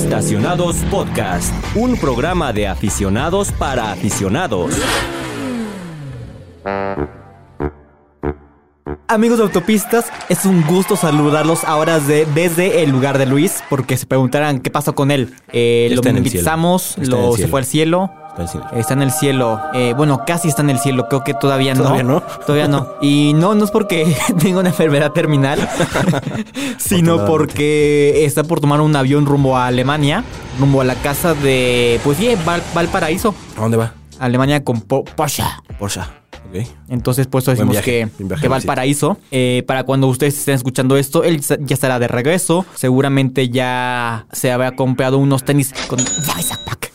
Estacionados Podcast, un programa de aficionados para aficionados. Amigos de autopistas, es un gusto saludarlos ahora de- desde el lugar de Luis, porque se preguntarán qué pasó con él. Eh, lo en lo, se fue al cielo. Está en el cielo. Está en el cielo. Eh, bueno, casi está en el cielo. Creo que todavía no. ¿Todavía no? Todavía no. Y no, no es porque tenga una enfermedad terminal, sino porque está por tomar un avión rumbo a Alemania, rumbo a la casa de, pues sí, Val- Valparaíso. ¿A dónde va? Alemania con Po- Porsche. Porsche. Ok. Entonces, pues decimos viaje, que, viaje, que va al paraíso. Eh, para cuando ustedes estén escuchando esto, él ya estará de regreso. Seguramente ya se habrá comprado unos tenis con Weißpack.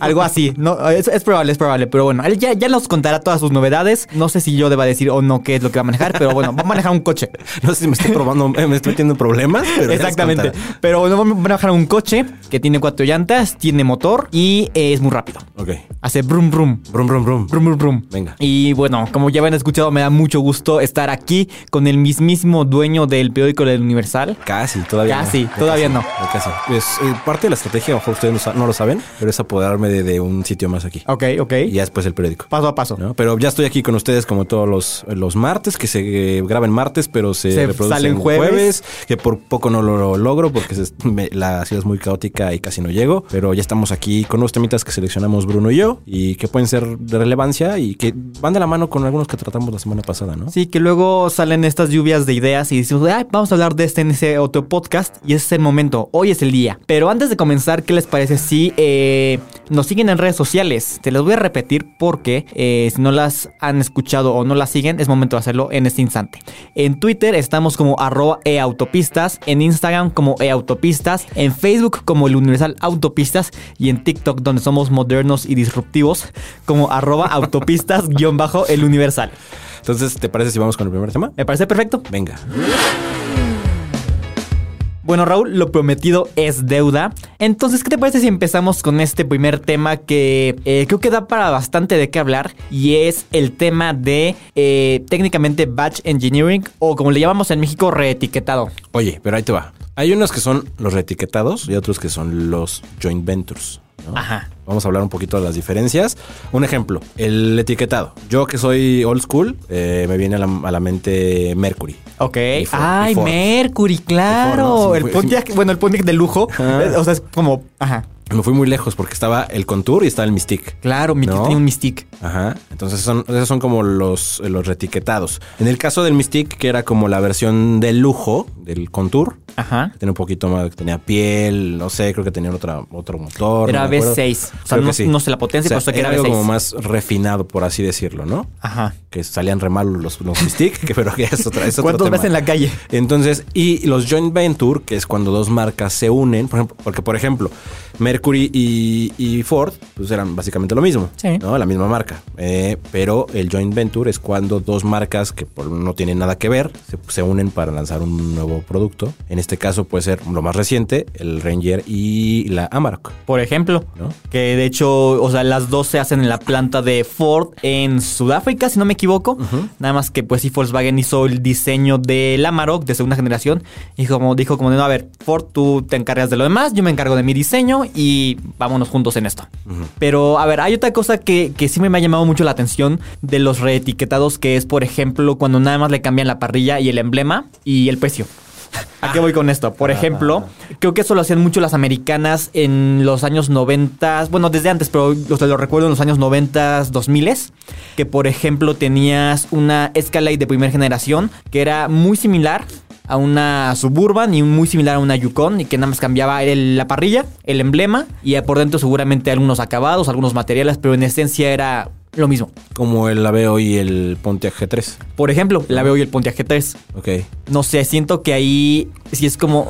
Algo así. No, es, es probable, es probable. Pero bueno, él ya, ya nos contará todas sus novedades. No sé si yo deba decir o no qué es lo que va a manejar, pero bueno, va a manejar un coche. No sé si me estoy probando, eh, me estoy metiendo en problemas. Pero Exactamente. Pero bueno, va a manejar un coche que tiene cuatro llantas, tiene motor y eh, es muy rápido. Ok. Hace brum brum. Brum, brum, brum. Brum, brum, brum. Venga. Y bueno, como ya habían escuchado, me da mucho gusto estar aquí con el mismísimo dueño del periódico del Universal. Casi, todavía Casi, no. Todavía casi, no. casi. Es eh, parte de la estrategia, a lo mejor ustedes no, no lo saben, pero es apoderarme de, de un sitio más aquí. Ok, ok. Y ya después el periódico. Paso a paso. ¿no? Pero ya estoy aquí con ustedes como todos los, los martes, que se eh, graban martes, pero se, Se reproducen salen jueves. que por poco no lo, lo logro porque se- me- la ciudad es muy caótica y casi no llego. Pero ya estamos aquí con unos temitas que seleccionamos Bruno y yo y que pueden ser de relevancia y que van de la mano con algunos que tratamos la semana pasada, ¿no? Sí, que luego salen estas lluvias de ideas y decimos, Ay, vamos a hablar de este en ese otro podcast y ese es el momento, hoy es el día. Pero antes de comenzar, ¿qué les parece si eh, nos siguen en redes sociales? Te las voy a repetir porque eh, si no las han escuchado o no las siguen, es momento de hacerlo en este instante. En Twitter estamos como arroba eautopistas, en Instagram como eautopistas, en Facebook como el Universal Autopistas y en TikTok donde somos modernos y disruptivos como arroba autopistas guion bajo el Universal. Entonces, ¿te parece si vamos con el primer tema? Me parece perfecto. Venga. Bueno, Raúl, lo prometido es deuda. Entonces, ¿qué te parece si empezamos con este primer tema que eh, creo que da para bastante de qué hablar? Y es el tema de eh, técnicamente batch engineering o como le llamamos en México, reetiquetado. Oye, pero ahí te va. Hay unos que son los reetiquetados y otros que son los joint ventures. ¿No? Ajá. Vamos a hablar un poquito de las diferencias. Un ejemplo, el etiquetado. Yo que soy old school, eh, me viene a la, a la mente Mercury. Ok. Ford, Ay. Mercury, claro. Ford, ¿no? Sí, el Pontiac, bueno, el Pontiac de lujo. Ajá. eh, O sea, es como, ajá. Me fui muy lejos porque estaba el Contour y estaba el Mystique. Claro, mi ¿No? tenía un Mystique. Ajá. Entonces son, esos son como los, los retiquetados. En el caso del Mystique, que era como la versión de lujo del Contour, Ajá. tenía un poquito más, tenía piel, no sé, creo que tenía otra, otro motor. Era no me acuerdo. V6. O sea, no, que sí. no sé la potencia, O sea, que era, algo V6. como más refinado, por así decirlo, ¿no? Ajá. Que salían re mal los, los Mystique, que pero que es otra, es ¿Cuántos ves en la calle? Entonces, y los joint venture, que es cuando dos marcas se unen, por ejemplo, porque por ejemplo, Mercury y, y Ford, pues eran básicamente lo mismo, Sí. ¿no? La misma marca. Eh, pero el joint venture es cuando dos marcas que por- no tienen nada que ver se, se unen para lanzar un nuevo producto. En este caso puede ser lo más reciente, el Ranger y la Amarok. Por ejemplo, ¿No? que de hecho, o sea, las dos se hacen en la planta de Ford en Sudáfrica, si no me equivoco. Nada más que pues sí, Volkswagen hizo el diseño del Amarok de segunda generación. Y como dijo, como de, no, a ver, Ford, tú te encargas de lo demás, yo me encargo de mi diseño y vámonos juntos en esto. Pero, a ver, hay otra cosa que, que sí me ha llamado mucho la atención de los reetiquetados, que es, por ejemplo, cuando nada más le cambian la parrilla y el emblema y el precio. ¿A qué voy con esto? Por ejemplo, creo que eso lo hacían mucho las americanas en los años 90, bueno, desde antes, pero lo, lo recuerdo en los años 90, 2000, que por ejemplo tenías una Escalade de primera generación que era muy similar a una Suburban y muy similar a una Yukon y que nada más cambiaba el- la parrilla, el emblema y por dentro seguramente algunos acabados, algunos materiales, pero en esencia era lo mismo. Como el Aveo y el Pontiac G3. Por ejemplo, la veo y el Pontiac G3. Ok. No sé, siento que ahí sí es como,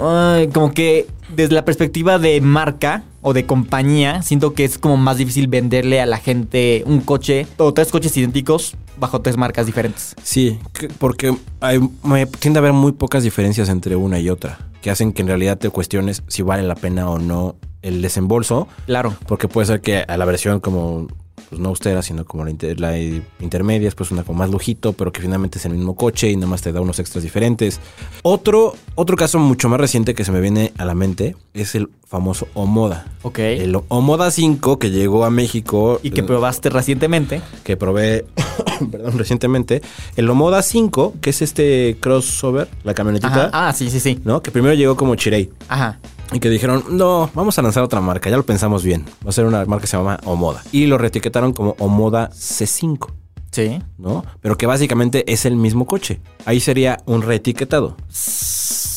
como que desde la perspectiva de marca o de compañía, siento que es como más difícil venderle a la gente un coche o tres coches idénticos bajo tres marcas diferentes. Sí, que- porque hay, me tiende a haber muy pocas diferencias entre una y otra, que hacen que en realidad te cuestiones si vale la pena o no el desembolso, Claro. porque puede ser que a la versión como pues no austera, sino como la, inter- la, intermedia, pues una como más lujito, pero que finalmente es el mismo coche y nada más te da unos extras diferentes. Otro, otro caso mucho más reciente que se me viene a la mente es el famoso Omoda. Ok. El Omoda 5 que llegó a México y que eh, probaste recientemente. que probé perdón, recientemente. El Omoda 5, que es este crossover, la camionetita, Ajá. Ah, sí, sí, sí. ¿no? Que primero llegó como Chirei. Ajá. Y que dijeron, no, vamos a lanzar otra marca, ya lo pensamos bien. Va a ser una marca que se llama Omoda. Y lo reetiquetaron como Omoda C5, Sí. ¿no? Pero que básicamente es el mismo coche. Ahí sería un reetiquetado.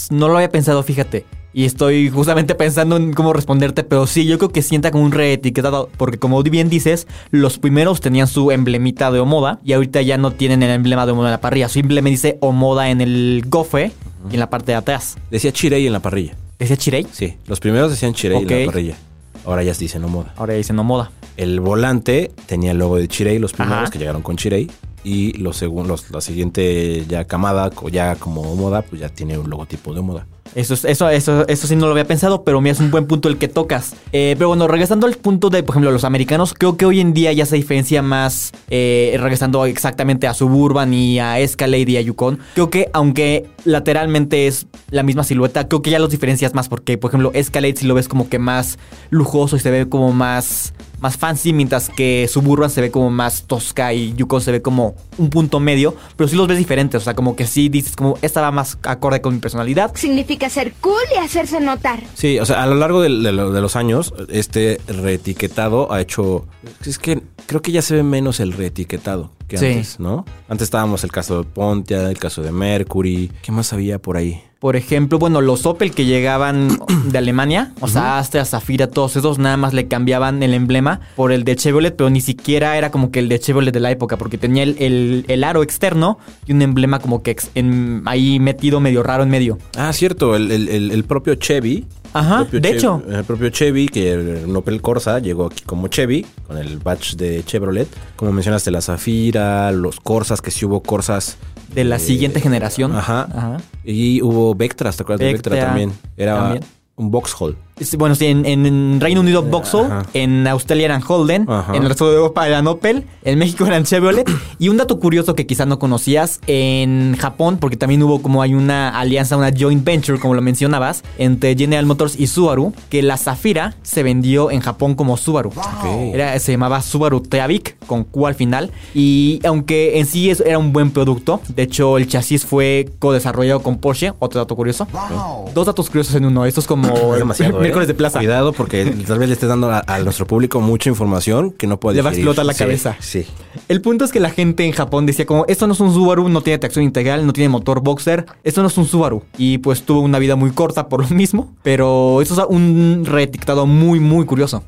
No lo había pensado, fíjate. Y estoy justamente pensando en cómo responderte, pero sí, yo creo que sienta como un reetiquetado, porque como bien dices, los primeros tenían su emblemita de Omoda y ahorita ya no tienen el emblema de Omoda en la parrilla, simplemente dice Omoda en el gofre y en la parte de atrás. Decía Chirei en la parrilla. ¿Ese Chirei? Sí, los primeros decían Chirei Ok. en la parrilla. Ahora ya se dicen Omoda. Ahora dicen Omoda. El volante tenía el logo de Chirei, los primeros Ajá. que llegaron con Chirei. Y los segun- los, la siguiente ya camada, ya como moda, pues ya tiene un logotipo de moda. Eso, es- eso, eso, eso sí no lo había pensado, pero mira, es un buen punto el que tocas. Eh, pero bueno, regresando al punto de, por ejemplo, los americanos, creo que hoy en día ya se diferencia más, eh, regresando exactamente a Suburban y a Escalade y a Yukon. Creo que, aunque lateralmente es la misma silueta, creo que ya los diferencias más, porque, por ejemplo, Escalade si lo ves como que más lujoso y se ve como más, más fancy, mientras que Suburban se ve como más tosca y Yukon se ve como un punto medio, pero sí los ves diferentes, o sea, como que sí dices como, esta va más acorde con mi personalidad. Significa ser cool y hacerse notar. Sí, o sea, a lo largo de, lo- de los años, este reetiquetado ha hecho. Es que creo que ya se ve menos el reetiquetado que Sí. antes, ¿no? Antes estábamos el caso de Pontia, el caso de Mercury. ¿Qué más había por ahí? Por ejemplo, bueno, los Opel que llegaban de Alemania, o sea, Astra, Zafira, todos esos, nada más le cambiaban el emblema por el de Chevrolet, pero ni siquiera era como que el de Chevrolet de la época, porque tenía el, el- el aro externo y un emblema como que ex- en- ahí metido medio raro en medio. Ah, cierto, el, el- propio Chevy. Ajá, de hecho. El propio Chevy, que el Opel Corsa llegó aquí como Chevy, con el badge de Chevrolet. Como mencionaste, la Zafira, los Corsas, que sí hubo Corsas. De la eh, siguiente generación. Ajá. Ajá. Y hubo Vectras, ¿te acuerdas de Vectra Vectra también? Era también. un Vauxhall. Bueno, sí, en, en Reino Unido Vauxhall, Ajá. en Australia eran Holden, Ajá. en el resto de Europa eran Opel, en México eran Chevrolet. y un dato curioso que quizás no conocías, en Japón, porque también hubo como hay una alianza, una joint venture, como lo mencionabas, entre General Motors y Subaru, que la Zafira se vendió en Japón como Subaru. Era, se llamaba Subaru Teavic, con Q al final. Y aunque en sí es- era un buen producto, de hecho el chasis fue co-desarrollado con Porsche, otro dato curioso. Dos datos curiosos en uno, esto es como Es demasiado, ¿eh? Miércoles de plaza. Cuidado porque tal vez le estés dando a, a nuestro público mucha información que no puede Le va a explotar la Sí, cabeza. Sí. El punto es que la gente en Japón decía como, esto no es un Subaru, no tiene tracción integral, no tiene motor boxer, esto no es un Subaru. Y pues tuvo una vida muy corta por lo mismo, pero eso es un reetiquetado muy, muy curioso.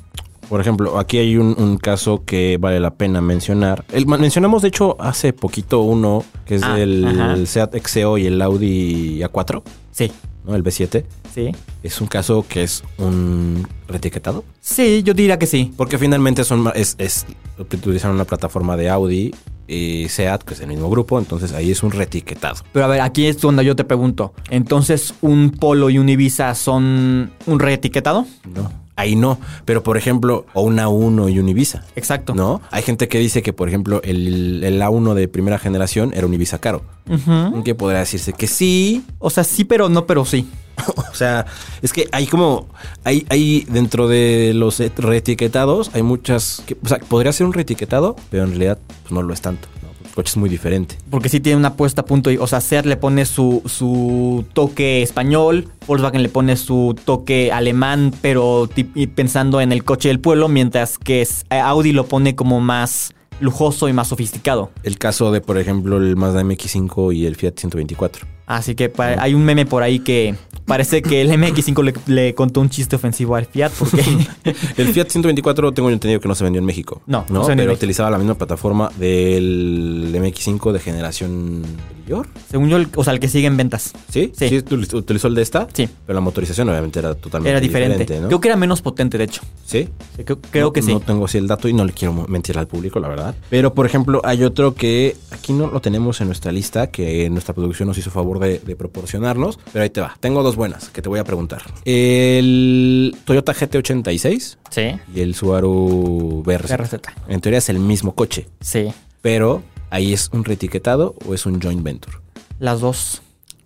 Por ejemplo, aquí hay un, un caso que vale la pena mencionar. El, mencionamos, de hecho, hace poquito uno que es Ah, el, ajá. Seat XEO y el Audi A4, Sí, ¿no? El B7. sí. Es un caso que es un reetiquetado. Sí, yo diría que sí. Porque finalmente son es, es utilizaron una plataforma de Audi y Seat, que es el mismo grupo, entonces ahí es un reetiquetado. Pero a ver, aquí es donde yo te pregunto, entonces un Polo y un Ibiza son un reetiquetado? No. Ahí no. Pero por ejemplo, o un A1 y un Ibiza. Exacto. ¿No? Hay gente que dice que, por ejemplo, el, el A1 de primera generación era un Ibiza caro. Ujú. Que podría decirse que sí. O sea, sí, pero no, pero sí. O sea, es que hay como. Hay, hay dentro de los et- reetiquetados, hay muchas. Que, o sea, podría ser un reetiquetado, pero en realidad pues, no lo es tanto. Coche es muy diferente. Porque sí tiene una puesta a punto. O sea, Seat le pone su, su toque español, Volkswagen le pone su toque alemán, pero pensando en el coche del pueblo, mientras que eh, Audi lo pone como más lujoso y más sofisticado. El caso de, por ejemplo, el Mazda MX5 y el Fiat 124. Así que hay un meme por ahí que parece que el MX5 le, le contó un chiste ofensivo al Fiat porque... El Fiat 124 tengo entendido que no se vendió en México. No, no se vendió en pero utilizaba la misma plataforma del MX5 de generación anterior. según yo, el- o sea, el que sigue en ventas. ¿Sí? Sí. util- utilizó el de esta? Sí. Pero la motorización obviamente era totalmente Era diferente. ¿no? Creo que era menos potente, de hecho. ¿Sí? Sí, Creo, creo No- que sí. No tengo así el dato y no le quiero mentir al público, la verdad. Pero, por ejemplo, hay otro que aquí no lo tenemos en nuestra lista, que nuestra producción nos hizo favor de, de proporcionarnos. Pero ahí te va. Tengo dos buenas que te voy a preguntar. El Toyota GT86 Sí. y el Subaru BRZ. BRZ. En teoría es el mismo coche, Sí. pero ahí es un reetiquetado o es un joint venture. Las dos.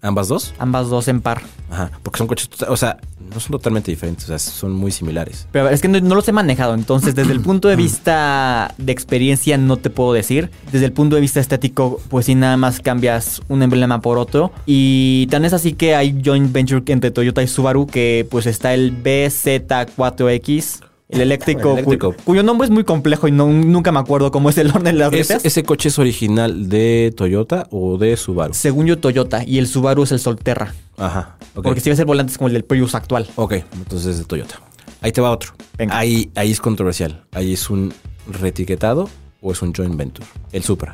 ¿Ambas dos? Ambas dos en par. Ajá, porque son coches, o sea, no son totalmente diferentes, o sea, son muy similares. Pero es que no, no los he manejado, entonces desde el punto de vista de experiencia no te puedo decir. Desde el punto de vista estético, pues sí, nada más cambias un emblema por otro. Y tan es así que hay joint venture entre Toyota y Subaru, que pues está el BZ4X, el eléctrico, El eléctrico. cu- cuyo nombre es muy complejo y no, nunca me acuerdo cómo es el orden de las ¿Es- letras. ¿Ese coche es original de Toyota o de Subaru? Según yo, Toyota y el Subaru es el Solterra. Ajá. Porque si ves el volante es como el del Prius actual. Ok, entonces es de Toyota. Ahí te va otro. Venga. Ahí, ahí es controversial. Ahí es un reetiquetado o es un joint venture. El Supra.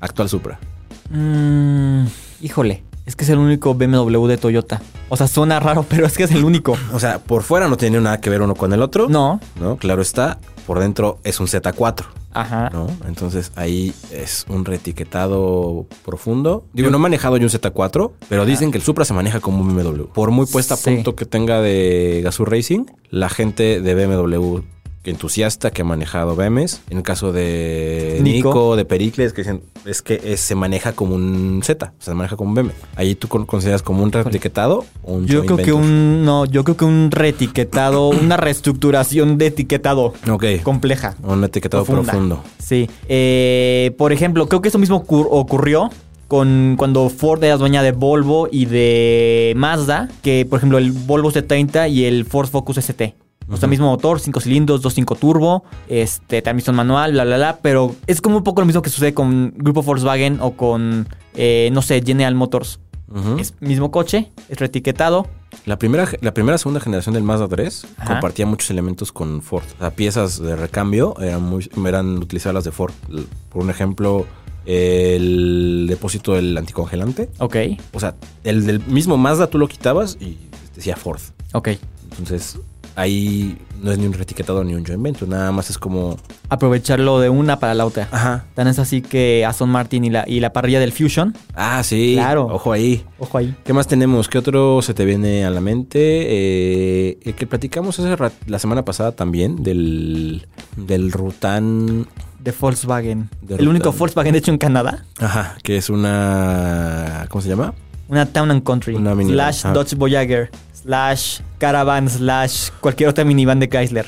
Actual Supra. Mm, híjole, es que es el único BMW de Toyota. O sea, suena raro, pero es que es el único. O sea, por fuera no tiene nada que ver uno con el otro. No. No, claro está. Por dentro es un Z4. Ajá. ¿no? Entonces ahí es un reetiquetado profundo. Digo, no he manejado yo un Z4, pero dicen que el Supra se maneja como un BMW. Por muy puesta a Sí. punto que tenga de Gazoo Racing, la gente de BMW entusiasta que ha manejado BMs, en el caso de Nico. Nico, de Pericles, que dicen, es que es- se maneja como un Z, se maneja como un BM. Ahí tú con- consideras como un reetiquetado o un Yo creo que un. No, yo creo que un reetiquetado, una reestructuración de etiquetado compleja. un etiquetado Profunda. profundo. Sí. Eh, por ejemplo, creo que eso mismo ocur- ocurrió con cuando Ford era dueña de Volvo y de Mazda, que por ejemplo el Volvo C30 y el Ford Focus ST. O sea, mismo motor, 5 cilindros, 2.5 turbo, este, transmisión manual, bla, bla, bla. Pero es como un poco lo mismo que sucede con Grupo Volkswagen o con, eh, no sé, General Motors. Es mismo coche, es reetiquetado. La primera, la primera segunda generación del Mazda 3 Ajá. compartía muchos elementos con Ford. O sea, piezas de recambio eran, muy, eran utilizadas las de Ford. Por un ejemplo, el depósito del anticongelante. Ok, O sea, el del mismo Mazda tú lo quitabas y decía Ford. ok. Entonces, ahí no es ni un retiquetado ni un joint venture. Nada más es como... Aprovecharlo de una para la otra. Ajá. Tan es así que Aston Martin y la, y la parrilla del Fusion. Ah, sí. Claro. Ojo ahí. Ojo ahí. ¿Qué más tenemos? ¿Qué otro se te viene a la mente? Eh, el que platicamos hace la semana pasada también del, del Rutan. De Volkswagen. De el único. Volkswagen hecho en Canadá. Ajá, que es una. ¿Cómo se llama? Una Town and Country. Una minivan, slash. Dodge Voyager. Slash Caravan. Slash cualquier otra minivan de Chrysler.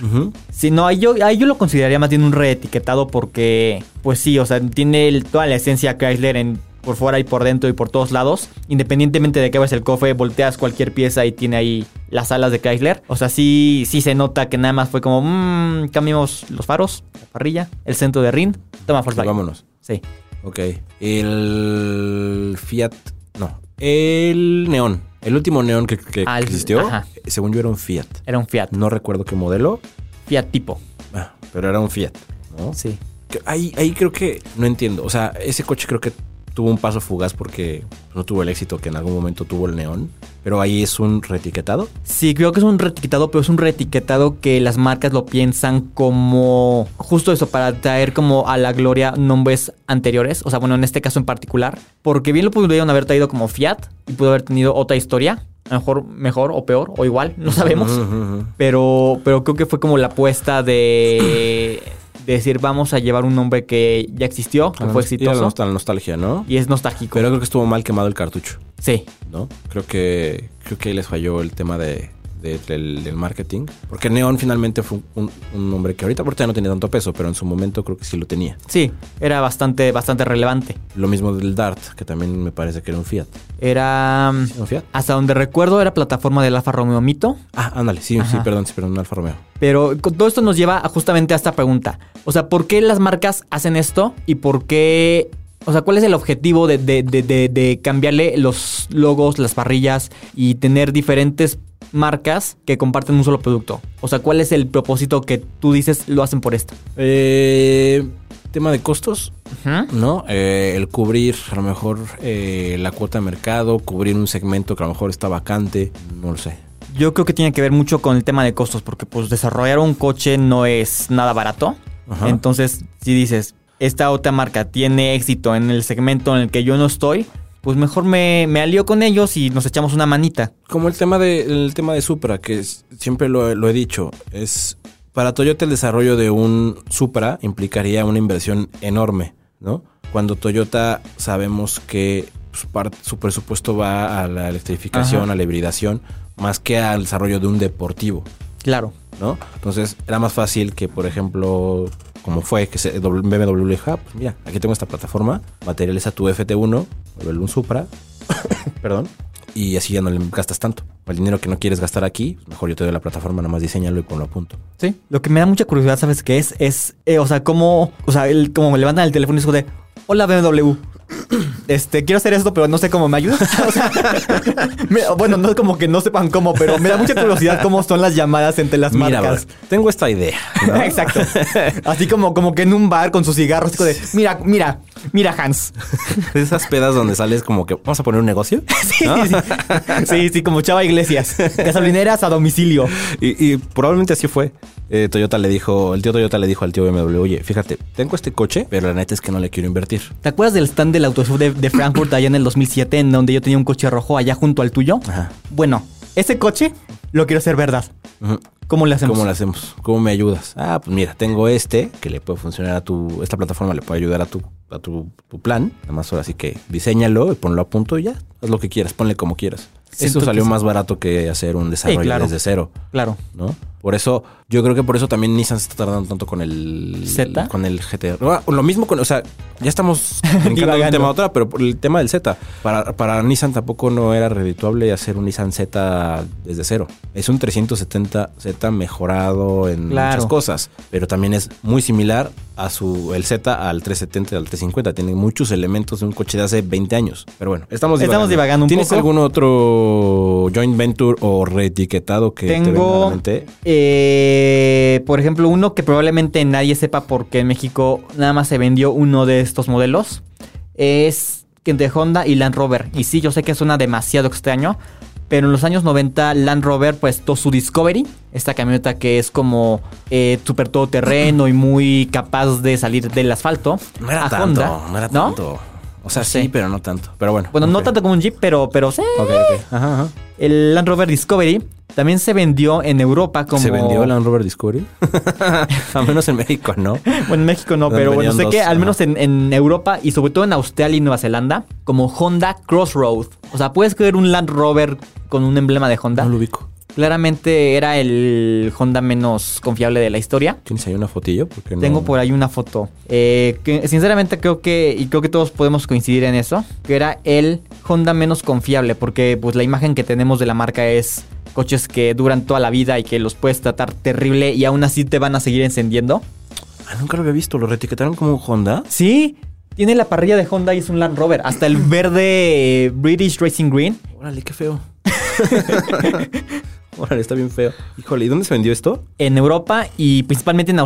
Si no, ahí yo, ahí yo lo consideraría más bien un reetiquetado porque, pues sí, o sea, tiene el- toda la esencia Chrysler en, por fuera y por dentro y por todos lados. Independientemente de que abres el cofre, volteas cualquier pieza y tiene ahí las alas de Chrysler. O sea, sí, sí se nota que nada más fue como, mmm, cambiamos los faros, la parrilla, el centro de RIN. Toma Volkswagen. Vámonos. Sí. Ok. El Fiat. No. El Neón. El último Neón que, existió, ajá. según yo, era un Fiat. Era un Fiat. No recuerdo qué modelo, Fiat tipo. ah, pero era un Fiat. ¿no? Sí. Ahí, ahí creo que no entiendo. O sea, ese coche creo que tuvo un paso fugaz porque no tuvo el éxito que en algún momento tuvo el neón. Pero ahí es un reetiquetado. Sí, creo que es un reetiquetado, pero es un reetiquetado que las marcas lo piensan como justo eso, para traer como a la gloria nombres anteriores. O sea, bueno, en este caso en particular. Porque bien lo pudieron haber traído como Fiat y pudo haber tenido otra historia. A lo mejor mejor o peor, o igual, no sabemos. Pero, pero creo que fue como la apuesta de, de decir, vamos a llevar un nombre que ya existió, que fue nos- y la exitoso. nostalgia, ¿no? Y es nostálgico. Pero creo que estuvo mal quemado el cartucho, sí. ¿no? Creo que creo que ahí les falló el tema de, de- del, del marketing. Porque Neon finalmente fue un, un nombre que ahorita, ahorita no tiene tanto peso, pero en su momento creo que sí lo tenía. Sí, era bastante, bastante relevante. Lo mismo del Dart, que también me parece que era un Fiat. Era... ¿Era un Fiat? Hasta donde recuerdo era plataforma del Alfa Romeo Mito. Ah, ándale, sí, sí, perdón, sí, perdón, un Alfa Romeo. Pero todo esto nos lleva justamente a esta pregunta. O sea, ¿por qué las marcas hacen esto? ¿Y por qué... O sea, ¿cuál es el objetivo de- de- de cambiarle los logos, las parrillas y tener diferentes marcas que comparten un solo producto? O sea, ¿cuál es el propósito que tú dices lo hacen por esto? Eh, tema de costos. ¿no? Eh, el cubrir a lo mejor eh, la cuota de mercado, cubrir un segmento que a lo mejor está vacante, no lo sé. Yo creo que tiene que ver mucho con el tema de costos, porque pues desarrollar un coche no es nada barato. Entonces, si dices, esta otra marca tiene éxito en el segmento en el que yo no estoy, pues mejor me, me alío con ellos y nos echamos una manita. Como el tema de, el tema de Supra, que es- siempre lo, lo he dicho, es para Toyota el desarrollo de un Supra implicaría una inversión enorme, ¿no? Cuando Toyota sabemos que su, presupuesto va a la electrificación, Ajá. a la hibridación, más que al desarrollo de un deportivo, Claro. ¿no? Entonces era más fácil que, por ejemplo, como fue que se, BMW ah, pues mira, aquí tengo esta plataforma, materializa tu FT1, un Supra, perdón, y así ya no le gastas tanto. El dinero que no quieres gastar aquí, mejor yo te doy la plataforma, nada más diseñalo y ponlo a punto. Sí. Lo que me da mucha curiosidad, ¿sabes qué es? Es, eh, o sea, cómo, o sea, el, como me levantan el teléfono y es de, hola BMW. Este, quiero hacer esto, pero no sé cómo me ayudas. O sea, me- bueno, no es como que no sepan cómo, pero me da mucha curiosidad cómo son las llamadas entre las Mira, marcas. bro, tengo esta idea. ¿no? Exacto. Así como, como que en un bar con sus cigarros, de, mira, mira, mira, Hans. Esas pedas donde sales como que vamos a poner un negocio. Sí, ¿no? sí, sí, sí, como Chava Iglesias. Gasolineras a domicilio. Y, y probablemente así fue. Eh, Toyota le dijo, el tío Toyota le dijo al tío BMW, oye, fíjate, tengo este coche, pero la neta es que no le quiero invertir. ¿Te acuerdas del stand del Autoshow de, de Frankfurt allá en el 2007, en donde yo tenía un coche rojo allá junto al tuyo? Ajá. Bueno, ese coche lo quiero hacer verdad. ¿Cómo le hacemos? ¿Cómo lo hacemos? ¿Cómo me ayudas? Ah, pues mira, tengo este que le puede funcionar a tu. Esta plataforma le puede ayudar a tu, a tu, tu plan. Nada más ahora sí que diseñalo y ponlo a punto y ya. Haz lo que quieras, ponle como quieras. Siento Eso salió más barato que hacer un desarrollo claro. desde cero, Claro. ¿no? Por eso, yo creo que por eso también Nissan se está tardando tanto con el ¿Zeta? Con el GT. Ah, Lo mismo con, o sea, ya estamos brincando de un tema a otra, pero el tema del Z. Para, para Nissan tampoco no era redituable hacer un Nissan Z desde cero. Es un 370Z mejorado en Claro. muchas cosas, pero también es muy similar a su el Z al 370 y al 350. Tiene muchos elementos de un coche de hace 20 años. Pero bueno, estamos divagando. Estamos divagando un ¿Tienes poco. algún otro joint venture o reetiquetado que te venga a la mente? Eh, por ejemplo, uno que probablemente nadie sepa porque en México nada más se vendió uno de estos modelos. Es de Honda y Land Rover. Y sí, yo sé que suena demasiado extraño, pero en los años 90 Land Rover pues tuvo su Discovery, esta camioneta que es como eh, súper todoterreno y muy capaz de salir del asfalto. No era a tanto, Honda, no era tanto. O sea, sí, Sí. pero no tanto. Pero bueno. Bueno, no tanto como un Jeep, pero, pero sí. Ok, ok. Ajá, ajá. El Land Rover Discovery también se vendió en Europa como... ¿Se vendió el Land Rover Discovery? a menos en México, ¿no? Bueno, en México no, pero bueno, sé dos, que al menos en, en Europa y sobre todo en Australia y Nueva Zelanda, como Honda Crossroad. O sea, puedes creer un Land Rover con un emblema de Honda. No lo ubico. Claramente era el Honda menos confiable de la historia. ¿Tienes ahí una fotillo? No... Tengo por ahí una foto. Eh, que sinceramente creo que, y creo que todos podemos coincidir en eso, que era el Honda menos confiable, porque pues la imagen que tenemos de la marca es coches que duran toda la vida y que los puedes tratar terrible y aún así te van a seguir encendiendo. Ah, nunca lo había visto. ¿Lo reetiquetaron como Honda? Sí, tiene la parrilla de Honda y es un Land Rover. Hasta el verde eh, British Racing Green. Órale, qué feo. Órale, está bien feo. Híjole, ¿y dónde se vendió esto? En Europa y principalmente en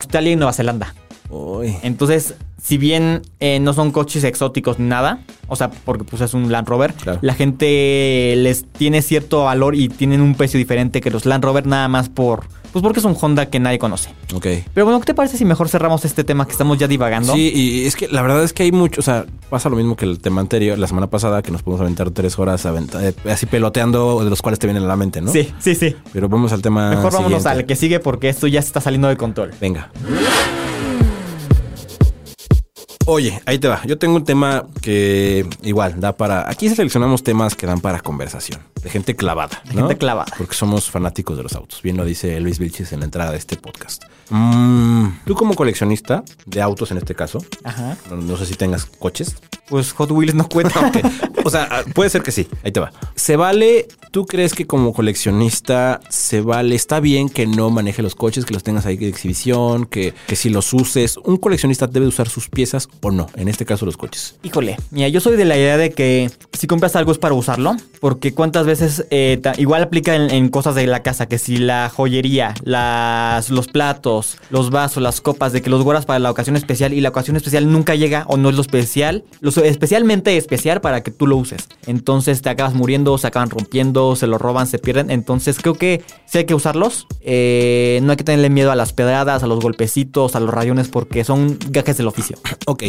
Australia y Nueva Zelanda. Uy. Entonces, si bien eh, no son coches exóticos ni nada, o sea, porque pues es un Land Rover, Claro. la gente les tiene cierto valor y tienen un precio diferente que los Land Rover nada más por, pues porque es un Honda que nadie conoce. Ok. Pero bueno, ¿qué te parece si mejor cerramos este tema que estamos ya divagando? Sí, y es que la verdad es que hay mucho, o sea, pasa lo mismo que el tema anterior, la semana pasada, que nos podemos aventar tres horas aventa- eh, así peloteando, de los cuales te vienen a la mente, ¿no? sí, sí. sí. Pero vamos al tema. Mejor vámonos siguiente. al que sigue porque esto ya se está saliendo de control. Venga. Oye, ahí te va. Yo tengo un tema que igual da para. Aquí seleccionamos temas que dan para conversación. De gente clavada. De ¿no? gente clavada. Porque somos fanáticos de los autos. Bien lo dice Luis Vilchis en la entrada de este podcast. Mm, Tú, como coleccionista de autos en este caso, Ajá. no, no sé si tengas coches. Pues Hot Wheels no cuenta. O sea, ah, puede ser que sí. Ahí te va. ¿Se vale ¿Tú crees que como coleccionista se vale, está bien que no maneje los coches, que los tengas ahí de exhibición, que, que si los uses, un coleccionista debe usar sus piezas o no? En este caso los coches. Híjole, mira, yo soy de la idea de que si compras algo es para usarlo, porque cuántas veces, eh, ta- igual aplica en, en cosas de la casa, que si la joyería, las, los platos, los vasos, las copas, de que los guardas para la ocasión especial y la ocasión especial nunca llega o no es lo especial, lo especialmente especial para que tú lo uses. Entonces te acabas muriendo, se acaban rompiendo, se lo roban, se pierden. Entonces creo que sí hay que usarlos. Eh, no hay que tenerle miedo a las pedradas, a los golpecitos, a los rayones, porque son gajes del oficio. Ok,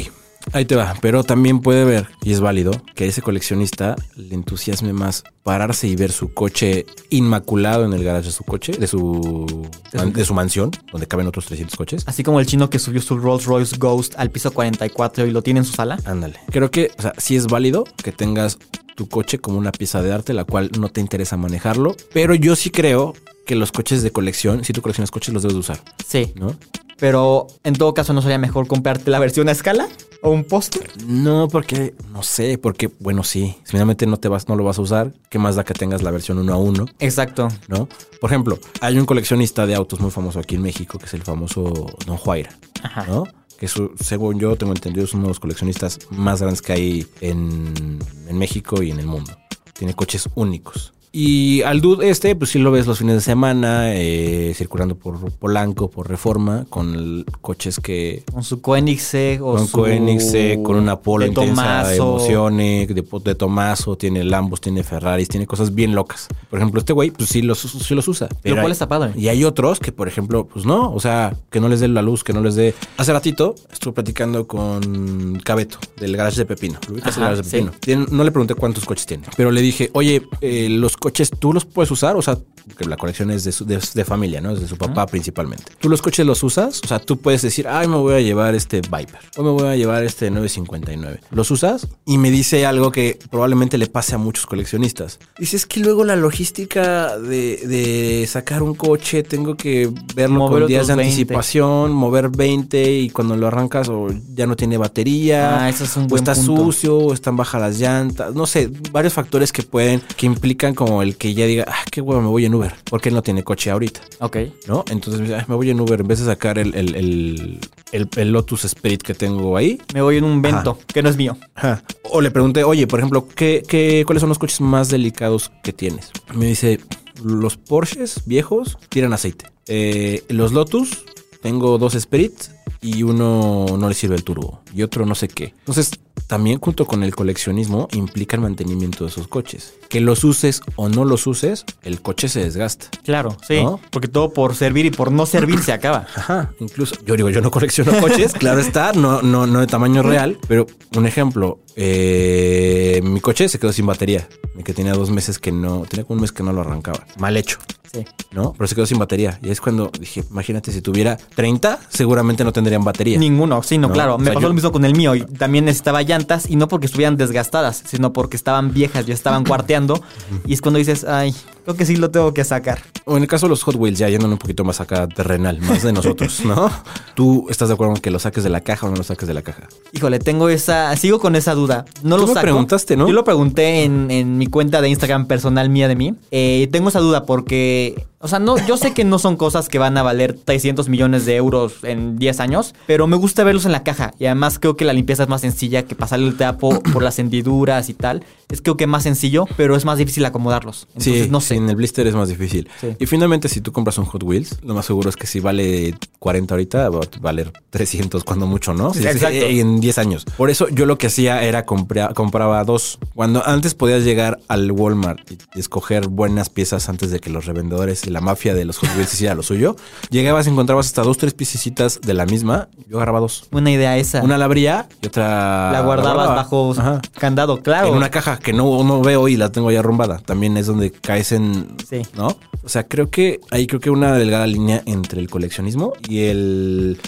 ahí te va. Pero también puede ver, y es válido, que a ese coleccionista le entusiasme más pararse y ver su coche inmaculado en el garage de su coche, de su, de su mansión, donde caben otros 300 coches. Así como el chino que subió su Rolls Royce Ghost al piso 44 y lo tiene en su sala. Ándale. Creo que, o sea, sí es válido que tengas tu coche como una pieza de arte, la cual no te interesa manejarlo. Pero yo sí creo que los coches de colección, si tú coleccionas coches, los debes de usar, Sí. ¿no? Pero en todo caso, ¿no sería mejor comprarte la versión a escala? ¿O un póster? No, porque, no sé, porque, bueno, sí, finalmente no te vas, no lo vas a usar, ¿qué más da que tengas la versión uno a uno? Exacto. ¿no? Por ejemplo, hay un coleccionista de autos muy famoso aquí en México, que es el famoso Don Juaira, Ajá. ¿no? Que su- según yo tengo entendido es uno de los coleccionistas más grandes que hay en, en México y en el mundo. Tiene coches únicos. Y al dude este, pues sí lo ves los fines de semana, eh, circulando por Polanco, por Reforma, con el- coches que... Con su Koenigsegg o Con su... Koenigsegg, con una Polo de intensa, de Tomaso. emociones, de, de Tomaso, tiene Lambos, tiene Ferraris, tiene cosas bien locas. Por ejemplo, este güey, pues sí los, sí los usa. Lo cual hay- está padre. Y hay otros que, por ejemplo, pues no, o sea, que no les dé la luz, que no les dé... Hace ratito estuve platicando con Cabeto, del garage de Pepino. ¿Lo ubicas el Ajá, garage de sí. Pepino? Tiene- no le pregunté cuántos coches tiene, pero le dije, oye, eh, los coches tú los puedes usar, o sea, que la colección es de, su- de- de familia, ¿no? Es de su papá principalmente. ¿Tú los coches los usas? O sea, tú puedes decir, ay, me voy a llevar este Viper, o me voy a llevar este 959. ¿Los usas? Y me dice algo que probablemente le pase a muchos coleccionistas. Dice, es que luego la logística de, de sacar un coche, tengo que verlo Mover con días de otros 20. anticipación, mover 20 y cuando lo arrancas o ya no tiene batería, Ah, eso es un o buen está punto. sucio, o están bajas las llantas, no sé, varios factores que pueden, que implican como el que ya diga, ah, qué huevo, me voy en Uber, porque él no tiene coche ahorita, Ok. ¿no? Entonces me dice, "Ay, me voy en Uber, en vez de sacar el, el, el, el- el Lotus Spirit que tengo ahí. Me voy en un vento, que no es mío. Ajá. O le pregunté, oye, por ejemplo, ¿qué, qué, cuáles son los coches más delicados que tienes? Me dice, los Porsches viejos tiran aceite. Eh, los Lotus, tengo dos Spirit y uno no le sirve el turbo y otro no sé qué. Entonces, también junto con el coleccionismo implica el mantenimiento de esos coches. Que los uses o no los uses, el coche se desgasta. Claro, sí. ¿No? Porque todo por servir y por no servir se acaba. Ajá, incluso yo digo, yo no colecciono coches, claro está, no, no, no de tamaño real, pero un ejemplo, eh, mi coche se quedó sin batería, que tenía dos meses que no, tenía como un mes que no lo arrancaba, mal hecho. Sí. ¿No? Pero se quedó sin batería. Y es cuando dije, imagínate, si tuviera 30, seguramente no tendrían batería. Ninguno, sí, no, No, claro. o Me pasó yo- lo mismo con el mío. Y también necesitaba llantas y no porque estuvieran desgastadas, sino porque estaban viejas, ya estaban cuarteando. y es cuando dices, ay, creo que sí lo tengo que sacar. O en el caso de los Hot Wheels, ya yendo un poquito más acá terrenal, más de nosotros, ¿no? ¿Tú estás de acuerdo con que lo saques de la caja o no lo saques de la caja? Híjole, tengo esa. Sigo con esa duda. No Tú lo me saco. preguntaste, ¿no? Yo lo pregunté en, en mi cuenta de Instagram personal mía de mí. Eh, tengo esa duda porque. O sea, no, yo sé que no son cosas que van a valer 300 millones de euros en 10 años, pero me gusta verlos en la caja. Y además creo que la limpieza es más sencilla que pasarle el trapo por las hendiduras y tal. Es creo que más sencillo, pero es más difícil acomodarlos. Entonces, sí, no sé. en el blister es más difícil. Sí. Y finalmente, si tú compras un Hot Wheels, lo más seguro es que si vale 40 ahorita, va a valer 300 cuando mucho, ¿no? Sí, Sí, exacto. En 10 años. Por eso yo lo que hacía era comprar, compraba dos. Cuando antes podías llegar al Walmart y escoger buenas piezas antes de que los revendedores la mafia de los Hot Wheels hiciera lo suyo, llegabas y encontrabas hasta dos, tres piececitas de la misma. Yo agarraba dos. Buena idea esa. Una la abría y otra la guardabas guardaba. bajo Ajá. candado, claro. En una caja que no, no veo y la tengo ya arrumbada. También es donde caes en. Sí. ¿No? O sea, creo que ahí creo que una delgada línea entre el coleccionismo y el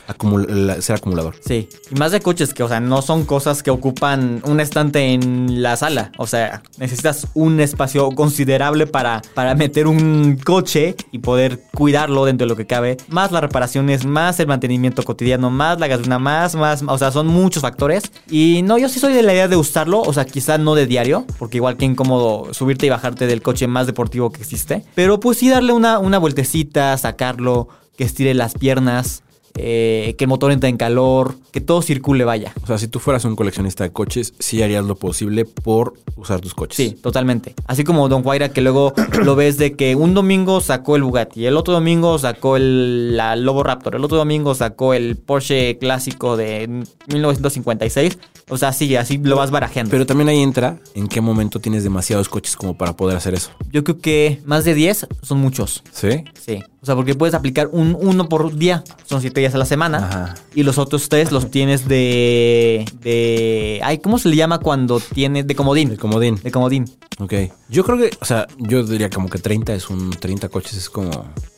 la- ser acumulador. Sí, y más de coches que, o sea, no son cosas que ocupan un estante en la sala. O sea, necesitas un espacio considerable para, para meter un coche y poder cuidarlo dentro de lo que cabe. Más las reparaciones, más el mantenimiento cotidiano, más la gasolina, más, más, o sea, son muchos factores. Y no, yo sí soy de la idea de usarlo, o sea, quizá no de diario, porque igual que incómodo subirte y bajarte del coche más deportivo que existe. Pero pues sí darle una, una vueltecita, sacarlo, que estire las piernas. Eh, que el motor entre en calor, que todo circule, vaya. O sea, si tú fueras un coleccionista de coches, sí harías lo posible por usar tus coches. Sí, totalmente. Así como Don Guaira, que luego lo ves de que un domingo sacó el Bugatti, el otro domingo sacó el la Lobo Raptor, el otro domingo sacó el Porsche clásico de 1956. O sea, sí, así lo vas barajeando. Pero también ahí entra en qué momento tienes demasiados coches como para poder hacer eso. Yo creo que más de 10 son muchos. ¿Sí? Sí. O sea, porque puedes aplicar un uno por día. Son 7 días a la semana. Ajá. Y los otros tres los tienes de. de. Ay, ¿cómo se le llama cuando tienes. de comodín? El comodín. De comodín. Ok. Yo creo que, o sea, yo diría como que 30 es un 30 coches es como.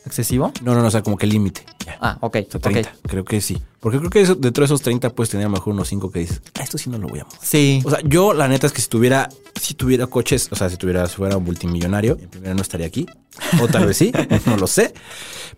¿Excesivo? No, no, no, o sea, como que límite. Ah, ok. O sea, 30. ok. Creo que sí. Porque creo que eso- dentro de esos 30 puedes tener a lo mejor unos 5 que dices, "Ah, esto sí no lo voy a mover. Sí. O sea, yo la neta es que si tuviera, si tuviera coches, o sea, si tuviera, si fuera un multimillonario, en primera no estaría aquí. O tal vez sí, no lo sé.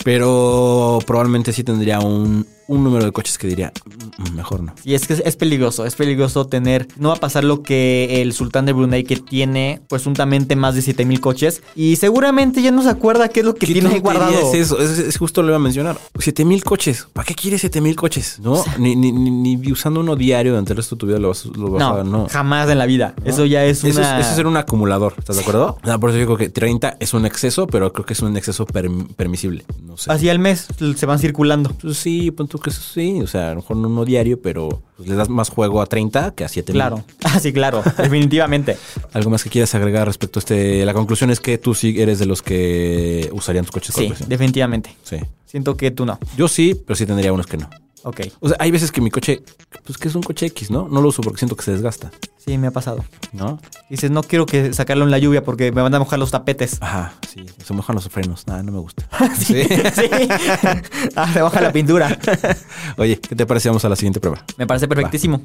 Pero probablemente sí tendría un, un número de coches que diría, "Mm, mejor no. Y es que es- peligroso, es peligroso tener, no va a pasar lo que el sultán de Brunei que tiene presuntamente más de 7000 coches y seguramente ya no se acuerda qué es lo que ¿Qué tiene ahí guardado. Es eso, es, es justo lo iba a mencionar. 7000 coches. ¿Para qué quieres 7000 coches? No, ni, ni, ni, ni usando uno diario durante el resto de tu vida lo vas, lo vas No, a. No. jamás en la vida. Eso ya es Eso es, eso es ser un acumulador, ¿estás de acuerdo? O sea, por eso digo que 30 es un exceso, pero creo que es un exceso perm- permisible. No sé. Así al mes se van circulando. Pues sí, pon tú que eso sí, o sea, a lo mejor no uno diario, pero pues, le das más juego a 30 que a 7 Claro. Ah, sí, claro. definitivamente. ¿Algo más que quieras agregar respecto a este? La conclusión es que tú sí eres de los que usarían tus coches Sí, definitivamente. Sí. Siento que tú no. Yo sí, pero sí tendría unos que no. Ok. O sea, hay veces que mi coche, pues que es un coche X, ¿no? No lo uso porque siento que se desgasta, Sí, me ha pasado. ¿no? Dices, no quiero que sacarlo en la lluvia porque me van a mojar los tapetes. Ajá, sí. Se mojan los frenos. Nada, no me gusta. Sí. sí. ah, se moja la pintura. Oye, ¿qué te parece? Vamos a la siguiente prueba. Me parece perfectísimo.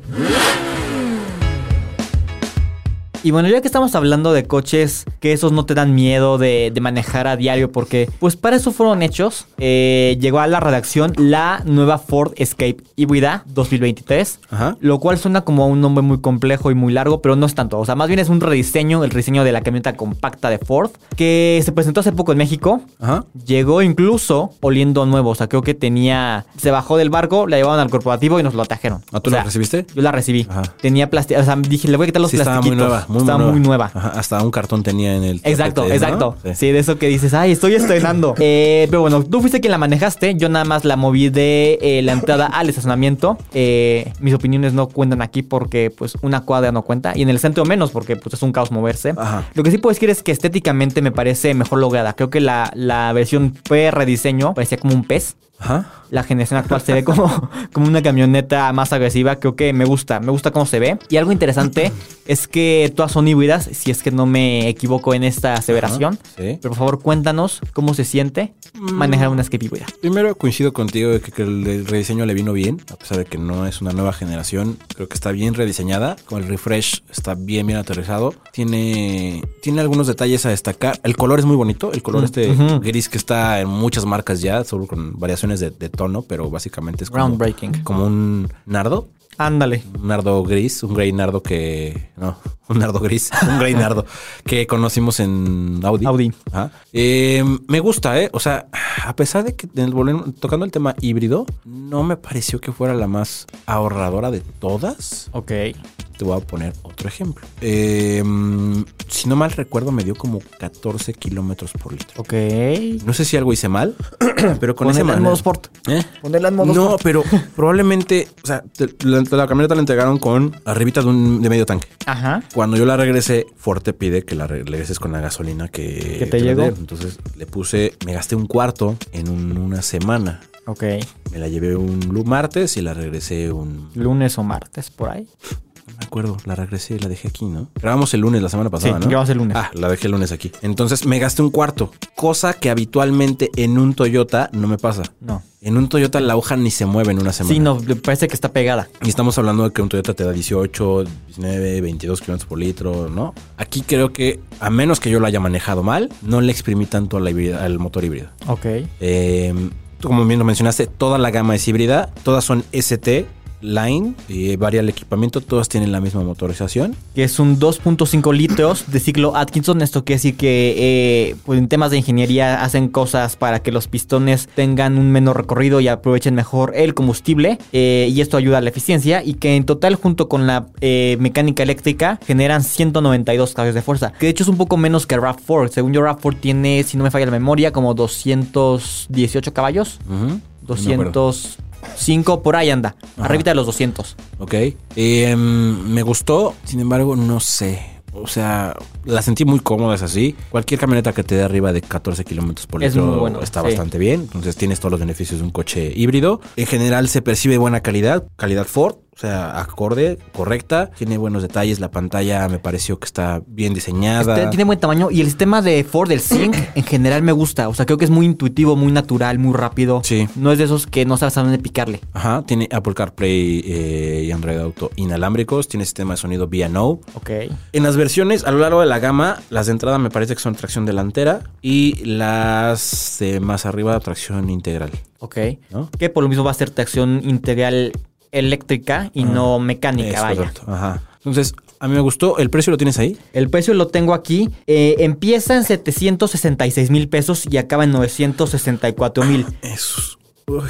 Y bueno, ya que estamos hablando de coches, que esos no te dan miedo de, de manejar a diario, porque pues para eso fueron hechos, eh, llegó a la redacción la nueva Ford Escape híbrida 2023, Ajá. lo cual suena como un nombre muy complejo y muy largo, pero no es tanto. O sea, más bien es un rediseño, el rediseño de la camioneta compacta de Ford, que se presentó hace poco en México. Ajá. Llegó incluso oliendo nuevo, o sea, creo que tenía, se bajó del barco, la llevaron al corporativo y nos lo trajeron. ¿Ah, tú O la recibiste? Yo la recibí. Ajá. Tenía plástico, o sea, dije, le voy a quitar los Sí, estaba muy plastiquitos. nueva. Muy, estaba muy nueva. Ajá, hasta un cartón tenía en el. Exacto, tapete, ¿no? exacto. Sí. Sí. de eso que dices, ay, estoy estrenando. Eh, pero bueno, tú fuiste quien la manejaste. Yo nada más la moví de eh, la entrada al estacionamiento. Eh, mis opiniones no cuentan aquí porque, pues, una cuadra no cuenta. Y en el centro menos porque, pues, es un caos moverse. Ajá. Lo que sí puedo decir es que estéticamente me parece mejor lograda. Creo que la, la versión pre-rediseño parecía como un pez. Ajá. La generación actual se ve como, como una camioneta más agresiva. Creo que me gusta, me gusta cómo se ve. Y algo interesante es que todas son híbridas, si es que no me equivoco en esta aseveración. Ajá, sí. Pero por favor, cuéntanos cómo se siente manejar una escape híbrida. Primero coincido contigo de que, que el, el rediseño le vino bien, a pesar de que no es una nueva generación. Creo que está bien rediseñada. Con el refresh está bien, bien aterrizado. Tiene, tiene algunos detalles a destacar. El color es muy bonito. El color este ujú. gris que está en muchas marcas ya, solo con variaciones de, de tono, pero básicamente es como, Groundbreaking. como un nardo. Ándale. Un nardo gris, un grey nardo que. No, un nardo gris, un grey nardo que conocimos en Audi. Audi. Ajá. Eh, me gusta, ¿eh? O sea, a pesar de que en el volver- tocando el tema híbrido, no me pareció que fuera la más ahorradora de todas. Ok. Te voy a poner otro ejemplo. Eh, si no mal recuerdo, me dio como 14 kilómetros por litro. Ok. No sé si algo hice mal, pero con Ponerla ese modo sport. ¿Eh? Ponerla en modo No, sport. pero probablemente, o sea, te- la, la camioneta la entregaron con arribita de un de medio tanque. Ajá. Cuando yo la regresé, Ford te pide que la re- regreses con la gasolina que, Que te llegó. Entonces le puse, me gasté un cuarto en un- una semana. Ok. Me la llevé un martes y la regresé un... Lunes o martes, por ahí. Acuerdo, la regresé, la dejé aquí, ¿no? Grabamos el lunes la semana pasada, Sí, ¿no? grabamos el lunes. Ah, la dejé el lunes aquí. Entonces me gasté un cuarto, cosa que habitualmente en un Toyota no me pasa. No. En un Toyota la hoja ni se mueve en una semana. Sí, no, parece que está pegada. Y estamos hablando de que un Toyota te da 18, 19, 22 kilómetros por litro, ¿no? Aquí creo que, a menos que yo lo haya manejado mal, no le exprimí tanto al motor híbrido. Ok. Eh, tú como bien lo mencionaste, toda la gama es híbrida, todas son ST, Line, y varía el equipamiento, todas tienen la misma motorización. Que es un 2.5 litros de ciclo Atkinson. Esto quiere decir que eh, pues en temas de ingeniería hacen cosas para que los pistones tengan un menor recorrido y aprovechen mejor el combustible. eh, y esto ayuda a la eficiencia. Y que en total, junto con la eh, mecánica eléctrica, generan 192 caballos de fuerza. Que de hecho es un poco menos que RAV4. Según yo, RAV4 tiene, si no me falla la memoria, como 218 caballos. Acuerdo. 205 por ahí anda. Arribita de los 200. Ok. Eh, me gustó, sin embargo, no sé. O sea, la sentí muy cómoda, es así. Cualquier camioneta que te dé arriba de 14 kilómetros por litro bueno, está sí. bastante bien. Entonces tienes todos los beneficios de un coche híbrido. En general se percibe buena calidad, calidad Ford. O sea, acorde, correcta. Tiene buenos detalles. La pantalla me pareció que está bien diseñada. Este, tiene buen tamaño y el sistema de Ford, el Sync, en general me gusta. O sea, creo que es muy intuitivo, muy natural, muy rápido. Sí. No es de esos que no sabes a dónde picarle. Ajá, tiene Apple CarPlay eh, y Android Auto inalámbricos. Tiene sistema de sonido vía No. Ok. En las versiones, a lo largo de la gama, las de entrada me parece que son tracción delantera y las de más arriba, tracción integral. Ok. ¿No? Que por lo mismo va a ser tracción integral eléctrica y no mecánica, vaya. correcto. Ajá. Entonces, a mí me gustó. ¿El precio lo tienes ahí? El precio lo tengo aquí. eh, empieza en 766 mil pesos y acaba en 964 mil. Es. Uy.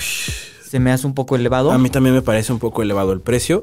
Se me hace un poco elevado. A mí también me parece un poco elevado el precio.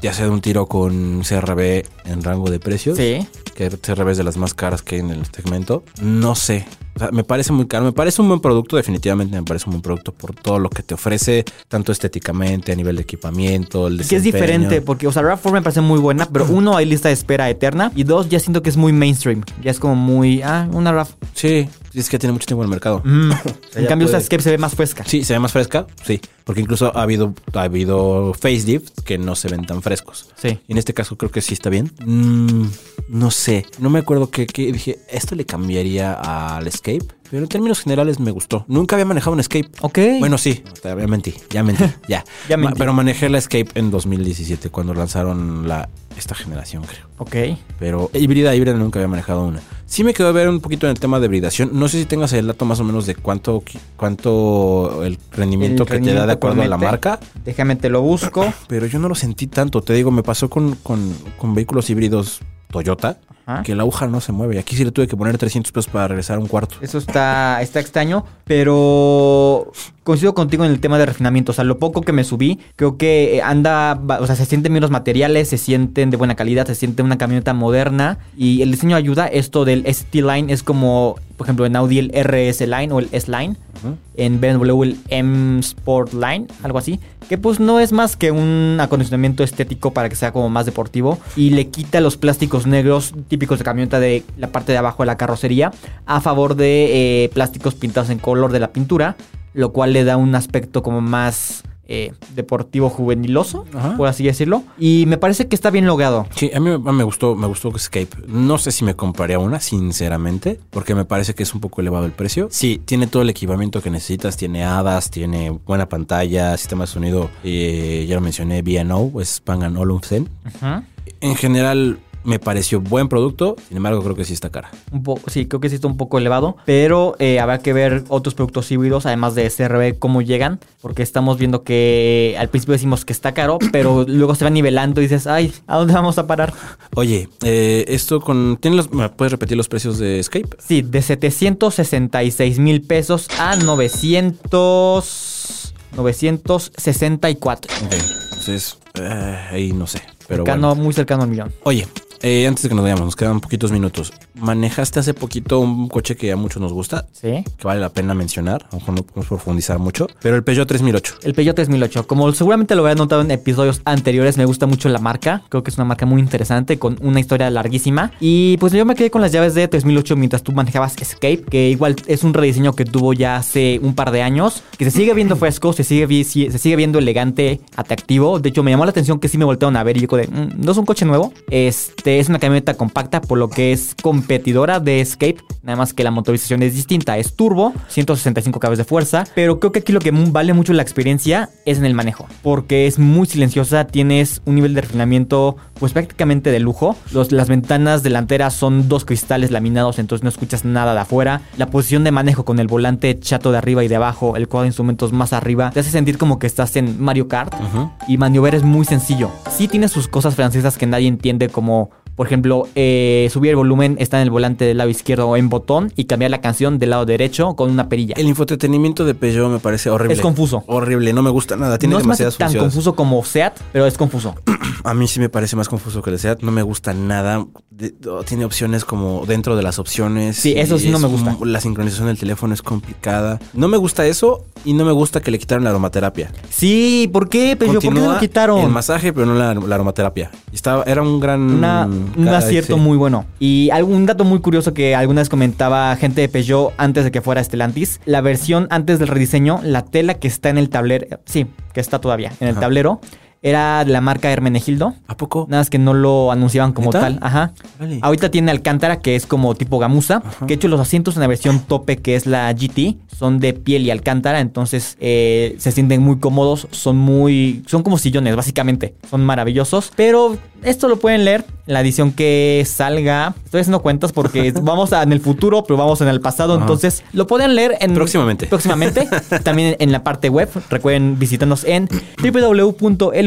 Ya sea de un tiro con CRB en rango de precios. Sí. Que CRB es de las más caras que hay en el segmento. No sé. O sea, me parece muy caro. Me parece un buen producto. Definitivamente me parece un buen producto por todo lo que te ofrece. Tanto estéticamente, a nivel de equipamiento, el Que es desempeño. diferente, porque, o sea, RAV4 me parece muy buena, pero uno, hay lista de espera eterna. Y dos, ya siento que es muy mainstream. Ya es como muy, ah, una RAV. Sí, es que tiene mucho tiempo en el mercado. Mm. en cambio, esta puede- Escape se ve más fresca. Sí, se ve más fresca, sí. Porque incluso ha habido, ha habido facelifts que no se ven tan frescos. Sí. Y en este caso creo que sí está bien. Mm, no sé, no me acuerdo que, que dije, esto le cambiaría al Escape. Pero en términos generales me gustó. Nunca había manejado un Escape. Ok. Bueno, sí, ya mentí, ya mentí, ya. Ya mentí. Pero manejé la Escape en 2017 cuando lanzaron la esta generación, creo. Ok. Pero híbrida, híbrida nunca había manejado una. Sí me quedó a ver un poquito en el tema de hibridación. No sé si tengas el dato más o menos de cuánto, cuánto el rendimiento El que te da de acuerdo a la marca. Déjame te lo busco. Pero yo no lo sentí tanto. Te digo, me pasó con, con, con vehículos híbridos Toyota. Que la aguja no se mueve. Aquí sí le tuve que poner 300 pesos para regresar a un cuarto. Eso está, está extraño, pero coincido contigo en el tema de refinamiento. O sea, lo poco que me subí, creo que eh, anda, o sea, se sienten bien los materiales, se sienten de buena calidad, se siente una camioneta moderna y el diseño ayuda. Esto del ST Line es como, por ejemplo, en Audi el RS Line o el S Line, en BMW el M Sport Line, algo así, que pues no es más que un acondicionamiento estético para que sea como más deportivo y le quita los plásticos negros típicos de camioneta de la parte de abajo de la carrocería a favor de eh, plásticos pintados en color de la pintura, lo cual le da un aspecto como más eh, deportivo juveniloso, Ajá. por así decirlo, y me parece que está bien logrado. Sí, a mí me- gustó, me gustó Escape. No sé si me compraría una, sinceramente, porque me parece que es un poco elevado el precio. Sí, tiene todo el equipamiento que necesitas, tiene hadas, tiene buena pantalla, sistema de sonido, eh, ya lo mencioné, B&O, es Bang Olufsen. En general, me pareció buen producto, sin embargo, creo que sí está cara. Un poco, sí, creo que sí está un poco elevado, pero eh, habrá que ver otros productos híbridos, además de SRB, cómo llegan, porque estamos viendo que al principio decimos que está caro, pero luego se va nivelando y dices, ay, ¿a dónde vamos a parar? Oye, eh, esto con... ¿tienes los- ¿Me puedes repetir los precios de Escape? Sí, de 766 mil pesos a 900... 964. Ok, entonces, eh, ahí no sé, pero cercano, bueno. Muy cercano al millón. Oye, Eh, antes de que nos vayamos, nos quedan poquitos minutos. Manejaste hace poquito un coche que a muchos nos gusta, Sí. que vale la pena mencionar, a lo mejor no podemos profundizar mucho, pero el Peugeot 3008. El Peugeot 3008. Como seguramente lo había notado en episodios anteriores, me gusta mucho la marca. Creo que es una marca muy interesante, con una historia larguísima. Y pues yo me quedé con las llaves de 3008 mientras tú manejabas Escape, que igual es un rediseño que tuvo ya hace un par de años, que se sigue viendo fresco, se sigue, vi- si- se sigue viendo elegante, atractivo. De hecho, me llamó la atención que sí me voltearon a ver y yo de, "Mm, no es un coche nuevo. Este es una camioneta compacta, por lo que es competidora de Escape. Nada más que la motorización es distinta. Es turbo, 165 caballos de fuerza. Pero creo que aquí lo que vale mucho la experiencia es en el manejo. Porque es muy silenciosa. Tienes un nivel de refinamiento, pues prácticamente de lujo. Los- las ventanas delanteras son dos cristales laminados, entonces no escuchas nada de afuera. La posición de manejo con el volante chato de arriba y de abajo, el cuadro de instrumentos más arriba, te hace sentir como que estás en Mario Kart. Y maniobrar es muy sencillo. Sí tiene sus cosas francesas que nadie entiende como... Por ejemplo, eh, subir el volumen está en el volante del lado izquierdo en botón y cambiar la canción del lado derecho con una perilla. El infoentretenimiento de Peugeot me parece horrible. Es confuso. Horrible, no me gusta nada. Tiene no es más demasiadas tan funciones. confuso como SEAT, pero es confuso. A mí sí me parece más confuso que el SEAT. No me gusta nada. De- oh, tiene opciones como dentro de las opciones. Sí, eso sí no es me gusta. La sincronización del teléfono es complicada. No me gusta eso y no me gusta que le quitaron la aromaterapia. Sí, ¿por qué? Pero ¿por qué Continúa lo quitaron? El masaje, pero no la, la aromaterapia. Estaba, era un gran. Una- un acierto sí. muy bueno. Y algún dato muy curioso que alguna vez comentaba gente de Peugeot antes de que fuera Stellantis. La versión antes del rediseño, la tela que está en el tablero, sí, que está todavía en el Ajá. tablero, era de la marca Hermenegildo. ¿A poco? Nada más que no lo anunciaban como ¿Neta? tal. Ajá. Ahorita tiene Alcántara, que es como tipo gamuza. Que de hecho los asientos en la versión tope, que es la GT, son de piel y Alcántara. Entonces eh, se sienten muy cómodos. Son muy. Son como sillones, básicamente. Son maravillosos. Pero esto lo pueden leer en la edición que salga. Estoy haciendo cuentas porque vamos a- en el futuro, pero vamos en el pasado. Entonces lo pueden leer en. Próximamente. Próximamente. También en la parte web. Recuerden visitarnos en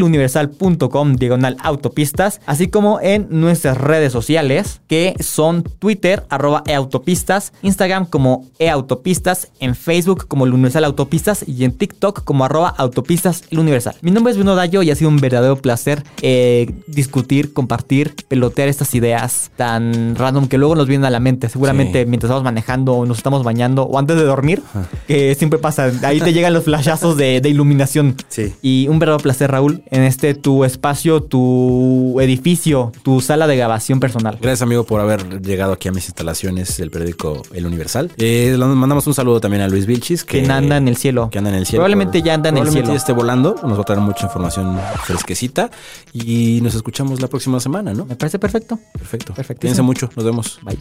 www.eluniversal.com diagonal autopistas, así como en nuestras redes sociales que son Twitter arroba eautopistas, Instagram como eautopistas, en Facebook como el Universal Autopistas y en TikTok como arroba autopistas el Universal. Mi nombre es Bruno Dayo y ha sido un verdadero placer eh, discutir, compartir, pelotear estas ideas tan random que luego nos vienen a la mente. Seguramente Sí. mientras estamos manejando o nos estamos bañando o antes de dormir, que siempre pasa. Ahí te llegan los flashazos de, de iluminación. Sí. Y un verdadero placer, Raúl, en este tu espacio, tu edificio, tu sala de grabación personal. Gracias, amigo, por haber llegado aquí a mis instalaciones del periódico El Universal. Eh, le mandamos un saludo también a Luis Vilchis, que Quien anda en el cielo. que anda en el cielo. Probablemente ya anda en el Probablemente cielo. ya esté volando. Nos va a traer mucha información fresquecita. Y nos escuchamos la próxima semana, ¿no? Me parece perfecto. Perfecto. Perfectísimo. Cuídense mucho. Nos vemos. Bye.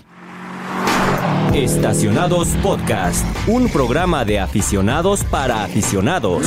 Estacionados Podcast, un programa de aficionados para aficionados.